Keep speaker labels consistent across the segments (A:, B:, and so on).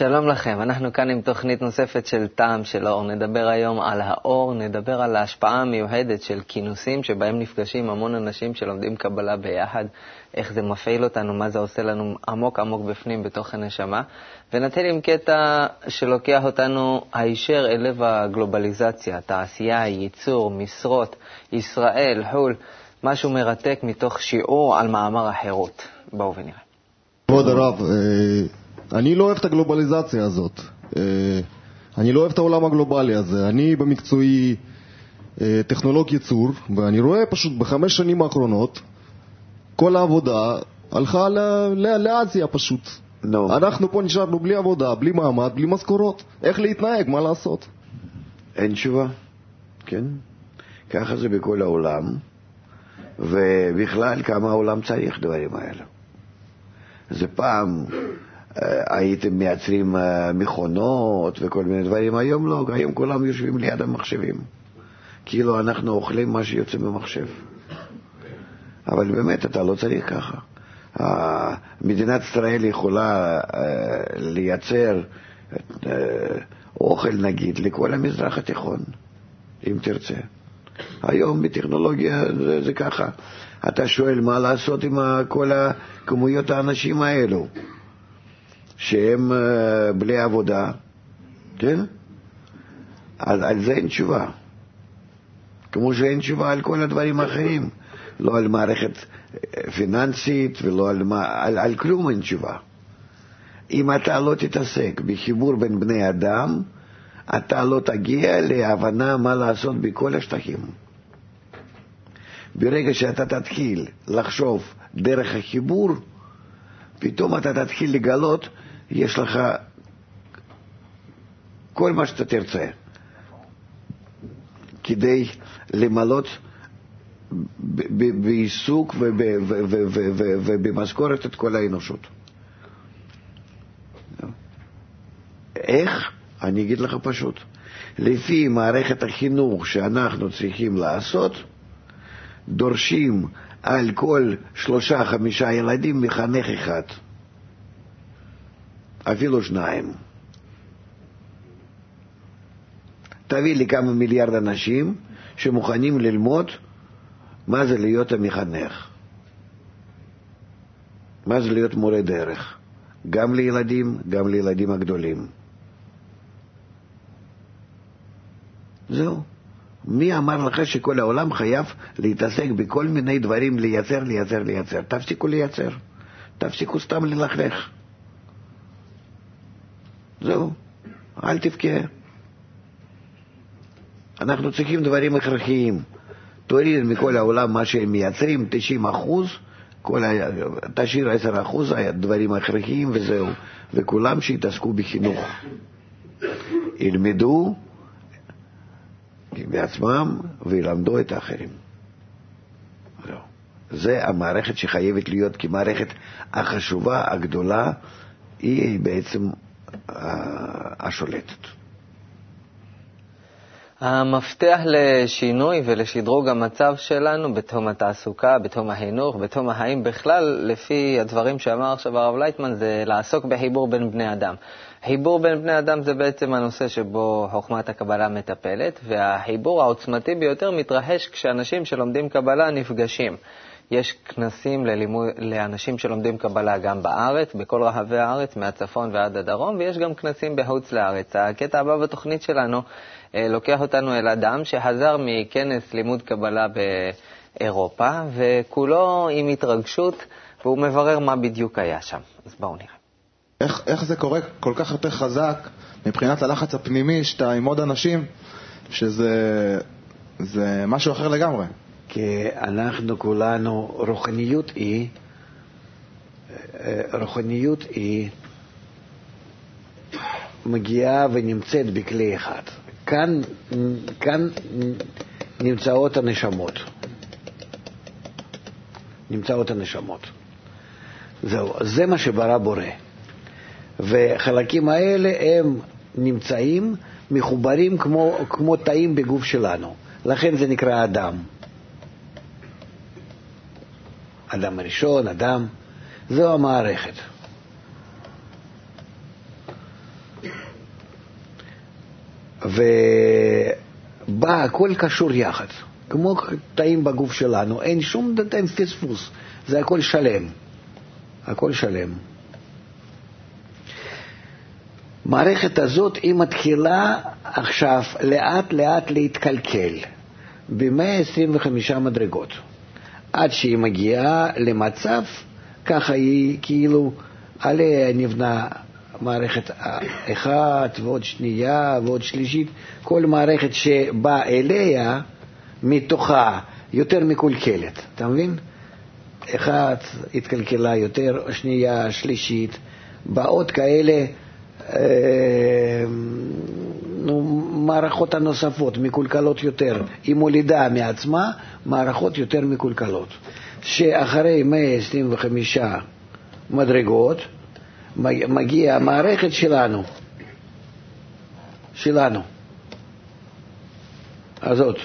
A: שלום לכם, אנחנו כאן עם תוכנית נוספת של טעם של אור. נדבר היום על האור, נדבר על ההשפעה המיוחדת של כינוסים שבהם נפגשים המון אנשים שלומדים קבלה ביחד, איך זה מפעיל אותנו, מה זה עושה לנו עמוק עמוק בפנים בתוך הנשמה. ונתחיל עם קטע שלוקח אותנו הישר אל לב הגלובליזציה, תעשייה, ייצור, משרות, ישראל, חו"ל, משהו מרתק מתוך שיעור על מאמר החירות. בואו ונראה.
B: כבוד הרב, אה, אני לא אוהב את הגלובליזציה הזאת. אה, אני לא אוהב את העולם הגלובלי הזה. אני במקצועי אה, טכנולוג ייצור, ואני רואה פשוט בחמש שנים האחרונות, כל העבודה הלכה לאסיה פשוט. No. אנחנו פה נשארנו בלי עבודה, בלי מעמד, בלי משכורות. איך להתנהג, מה לעשות?
C: אין תשובה, כן. ככה זה בכל העולם, ובכלל כמה העולם צריך דברים האלה. זה פעם הייתם מייצרים אה, מכונות וכל מיני דברים, היום לא, היום כולם יושבים ליד המחשבים. כאילו אנחנו אוכלים מה שיוצא במחשב. אבל באמת, אתה לא צריך ככה. מדינת ישראל יכולה אה, לייצר אוכל, נגיד, לכל המזרח התיכון, אם תרצה. היום בטכנולוגיה זה, זה ככה. אתה שואל מה לעשות עם כל כמויות האנשים האלו. שהם אה, בלי עבודה, כן? על, על זה אין תשובה. כמו שאין תשובה על כל הדברים האחרים. לא על מערכת אה, פיננסית ולא על, על, על כלום אין תשובה. אם אתה לא תתעסק בחיבור בין בני אדם, אתה לא תגיע להבנה מה לעשות בכל השטחים. ברגע שאתה תתחיל לחשוב דרך החיבור, פתאום אתה תתחיל לגלות יש לך כל מה שאתה תרצה כדי למלות בעיסוק ובמשכורת את כל האנושות. איך? אני אגיד לך פשוט. לפי מערכת החינוך שאנחנו צריכים לעשות, דורשים על כל שלושה-חמישה ילדים מחנך אחד. אפילו שניים. תביא לי כמה מיליארד אנשים שמוכנים ללמוד מה זה להיות המחנך, מה זה להיות מורה דרך, גם לילדים, גם לילדים הגדולים. זהו. מי אמר לך שכל העולם חייב להתעסק בכל מיני דברים, לייצר, לייצר, לייצר? תפסיקו לייצר. תפסיקו סתם ללכלך. זהו, אל תבכה. אנחנו צריכים דברים הכרחיים. תוריד מכל העולם מה שהם מייצרים, 90 אחוז, כל ה... תשאיר 10 אחוז, דברים הכרחיים וזהו. וכולם שיתעסקו בחינוך. ילמדו בעצמם וילמדו את האחרים. זה המערכת שחייבת להיות כמערכת החשובה, הגדולה, היא בעצם השולטת.
A: המפתח לשינוי ולשדרוג המצב שלנו בתחום התעסוקה, בתחום החינוך, בתחום החיים בכלל, לפי הדברים שאמר עכשיו הרב לייטמן, זה לעסוק בחיבור בין בני אדם. חיבור בין בני אדם זה בעצם הנושא שבו חוכמת הקבלה מטפלת, והחיבור העוצמתי ביותר מתרחש כשאנשים שלומדים קבלה נפגשים. יש כנסים ללימוד, לאנשים שלומדים קבלה גם בארץ, בכל רחבי הארץ, מהצפון ועד הדרום, ויש גם כנסים בחוץ לארץ. הקטע הבא בתוכנית שלנו אה, לוקח אותנו אל אדם שחזר מכנס לימוד קבלה באירופה, וכולו עם התרגשות, והוא מברר מה בדיוק היה שם. אז בואו נראה.
B: איך, איך זה קורה כל כך יותר חזק מבחינת הלחץ הפנימי שאתה עם עוד אנשים, שזה משהו אחר לגמרי?
C: כי אנחנו כולנו, רוחניות היא, רוחניות היא מגיעה ונמצאת בכלי אחד. כאן, כאן נמצאות הנשמות. נמצאות הנשמות. זהו, זה מה שברא בורא. וחלקים האלה הם נמצאים מחוברים כמו, כמו תאים בגוף שלנו. לכן זה נקרא אדם. אדם הראשון, אדם, זו המערכת. ובא הכל קשור יחד, כמו תאים בגוף שלנו, אין שום אין פספוס, זה הכל שלם, הכל שלם. המערכת הזאת היא מתחילה עכשיו לאט לאט להתקלקל. ב-125 מדרגות, עד שהיא מגיעה למצב, ככה היא כאילו, עליה נבנה מערכת אחת ועוד שנייה ועוד שלישית, כל מערכת שבאה אליה, מתוכה יותר מקולקלת, אתה מבין? אחת התקלקלה יותר, שנייה, שלישית, באות כאלה אה, נו, מערכות הנוספות מקולקלות יותר, היא מולידה מעצמה מערכות יותר מקולקלות, שאחרי 125 מדרגות מגיעה המערכת שלנו, שלנו, הזאת,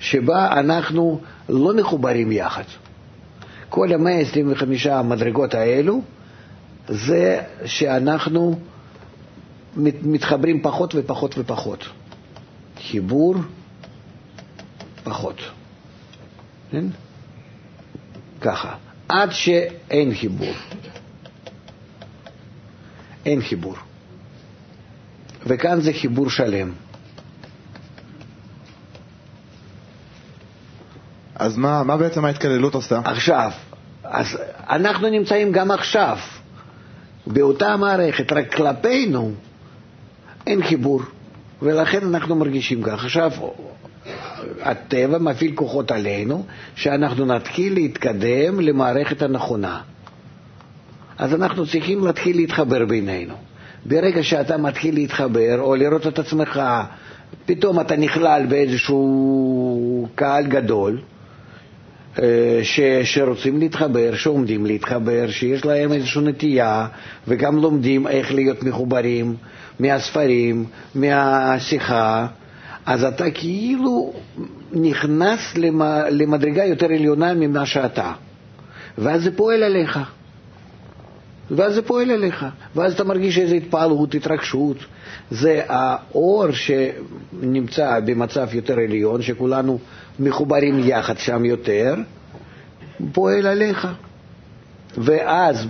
C: שבה אנחנו לא מחוברים יחד. כל ה-125 המדרגות האלו זה שאנחנו מתחברים פחות ופחות ופחות. חיבור פחות. כן? ככה. עד שאין חיבור. אין חיבור. וכאן זה חיבור שלם.
D: אז מה, מה בעצם ההתקללות עושה?
C: עכשיו, אז אנחנו נמצאים גם עכשיו באותה מערכת, רק כלפינו אין חיבור, ולכן אנחנו מרגישים כך. עכשיו, הטבע מפעיל כוחות עלינו, שאנחנו נתחיל להתקדם למערכת הנכונה. אז אנחנו צריכים להתחיל להתחבר בינינו. ברגע שאתה מתחיל להתחבר, או לראות את עצמך, פתאום אתה נכלל באיזשהו קהל גדול, ש, שרוצים להתחבר, שעומדים להתחבר, שיש להם איזושהי נטייה, וגם לומדים איך להיות מחוברים מהספרים, מהשיחה, אז אתה כאילו נכנס למדרגה יותר עליונה ממה שאתה, ואז זה פועל עליך. ואז זה פועל עליך, ואז אתה מרגיש איזו התפעלות, התרגשות. זה האור שנמצא במצב יותר עליון, שכולנו מחוברים יחד שם יותר, פועל עליך. ואז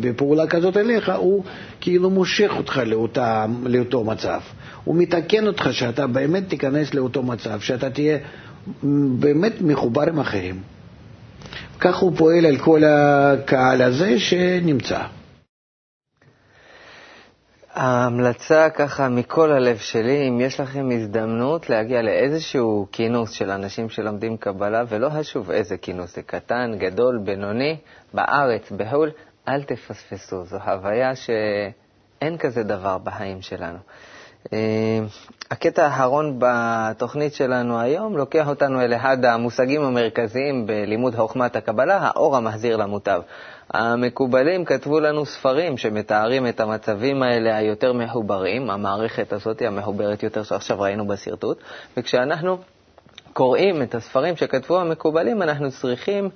C: בפעולה כזאת אליך, הוא כאילו מושך אותך לאותה, לאותו מצב. הוא מתקן אותך שאתה באמת תיכנס לאותו מצב, שאתה תהיה באמת מחובר עם אחרים. כך הוא פועל על כל הקהל הזה שנמצא.
A: ההמלצה ככה מכל הלב שלי, אם יש לכם הזדמנות להגיע לאיזשהו כינוס של אנשים שלומדים קבלה, ולא חשוב איזה כינוס, זה קטן, גדול, בינוני, בארץ, בחו"ל, אל תפספסו. זו הוויה שאין כזה דבר בחיים שלנו. הקטע האחרון בתוכנית שלנו היום לוקח אותנו אל אחד המושגים המרכזיים בלימוד חוכמת הקבלה, האור המחזיר למוטב. המקובלים כתבו לנו ספרים שמתארים את המצבים האלה היותר מחוברים, המערכת הזאת היא המחוברת יותר שעכשיו ראינו בשרטוט, וכשאנחנו קוראים את הספרים שכתבו המקובלים, אנחנו צריכים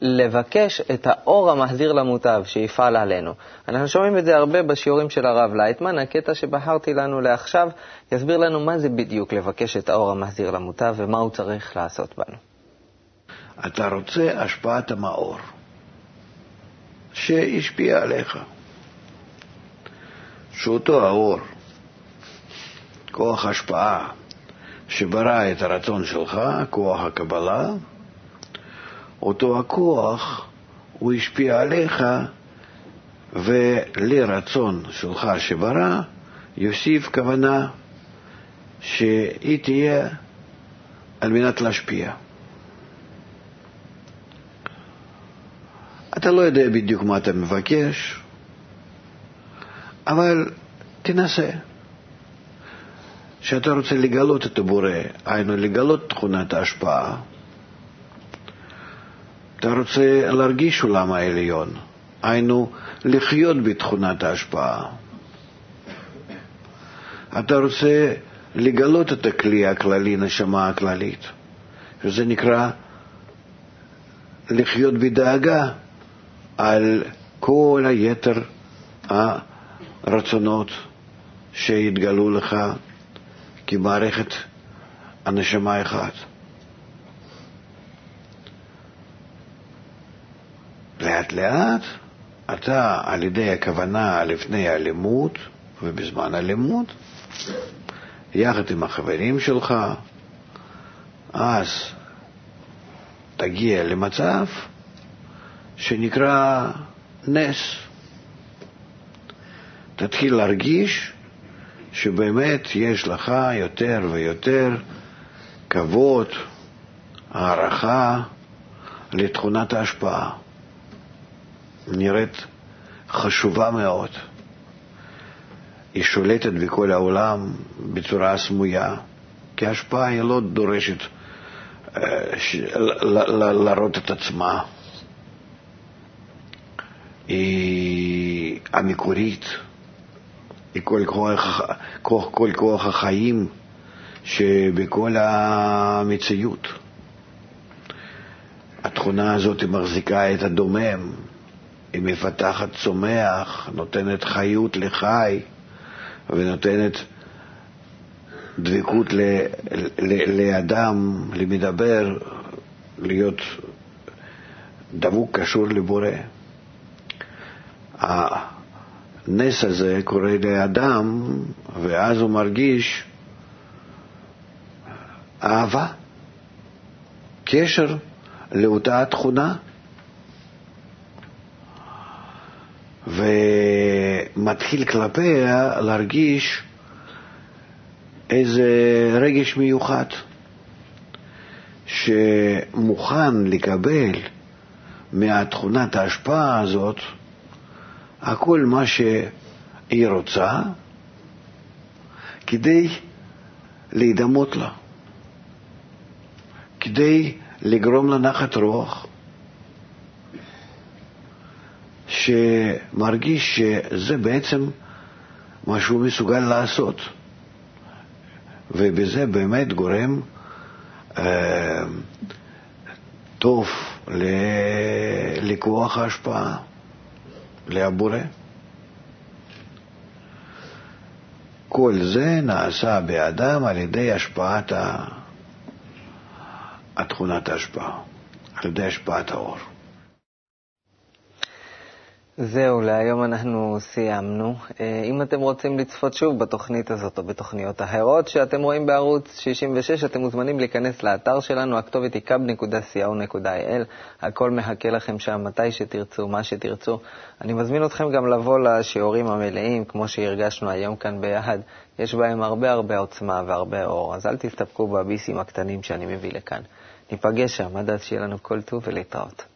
A: לבקש את האור המחזיר למוטב שיפעל עלינו. אנחנו שומעים את זה הרבה בשיעורים של הרב לייטמן. הקטע שבחרתי לנו לעכשיו יסביר לנו מה זה בדיוק לבקש את האור המחזיר למוטב ומה הוא צריך לעשות בנו.
C: אתה רוצה השפעת המאור שהשפיע עליך, שאותו האור, כוח השפעה שברא את הרצון שלך, כוח הקבלה, אותו הכוח, הוא השפיע עליך, ולרצון שלך שברא, יוסיף כוונה שהיא תהיה על מנת להשפיע. אתה לא יודע בדיוק מה אתה מבקש, אבל תנסה. כשאתה רוצה לגלות את הבורא, היינו לגלות תכונת ההשפעה, אתה רוצה להרגיש עולם העליון, היינו לחיות בתכונת ההשפעה. אתה רוצה לגלות את הכלי הכללי, נשמה הכללית, שזה נקרא לחיות בדאגה על כל היתר הרצונות שהתגלו לך כמערכת הנשמה אחת. לאט לאט אתה על ידי הכוונה לפני הלימוד ובזמן הלימוד, יחד עם החברים שלך, אז תגיע למצב שנקרא נס. תתחיל להרגיש שבאמת יש לך יותר ויותר כבוד, הערכה לתכונת ההשפעה. נראית חשובה מאוד. היא שולטת בכל העולם בצורה סמויה, כי ההשפעה היא לא דורשת להראות את עצמה. היא המקורית, היא כל כוח, כל, כל כוח החיים שבכל המציאות. התכונה הזאת מחזיקה את הדומם, היא מפתחת צומח, נותנת חיות לחי ונותנת דבקות ל, ל, לאדם, למדבר, להיות דבוק קשור לבורא. הנס הזה קורה לאדם, ואז הוא מרגיש אהבה, קשר לאותה תכונה. ומתחיל כלפיה להרגיש איזה רגש מיוחד, שמוכן לקבל מהתכונת ההשפעה הזאת הכל מה שהיא רוצה כדי להידמות לה, כדי לגרום לה נחת רוח, שמרגיש שזה בעצם מה שהוא מסוגל לעשות. ובזה באמת גורם אה, טוב לכוח ההשפעה, לבורא. כל זה נעשה באדם על ידי השפעת התכונת ההשפעה, על ידי השפעת האור.
A: זהו, להיום אנחנו סיימנו. אה, אם אתם רוצים לצפות שוב בתוכנית הזאת או בתוכניות אחרות שאתם רואים בערוץ 66, אתם מוזמנים להיכנס לאתר שלנו, הכתובת היא kub.co.il, הכל מחכה לכם שם מתי שתרצו, מה שתרצו. אני מזמין אתכם גם לבוא לשיעורים המלאים, כמו שהרגשנו היום כאן ביחד. יש בהם הרבה הרבה עוצמה והרבה אור, אז אל תסתפקו בביסים הקטנים שאני מביא לכאן. ניפגש שם, עד אז שיהיה לנו כל טוב ולהתראות.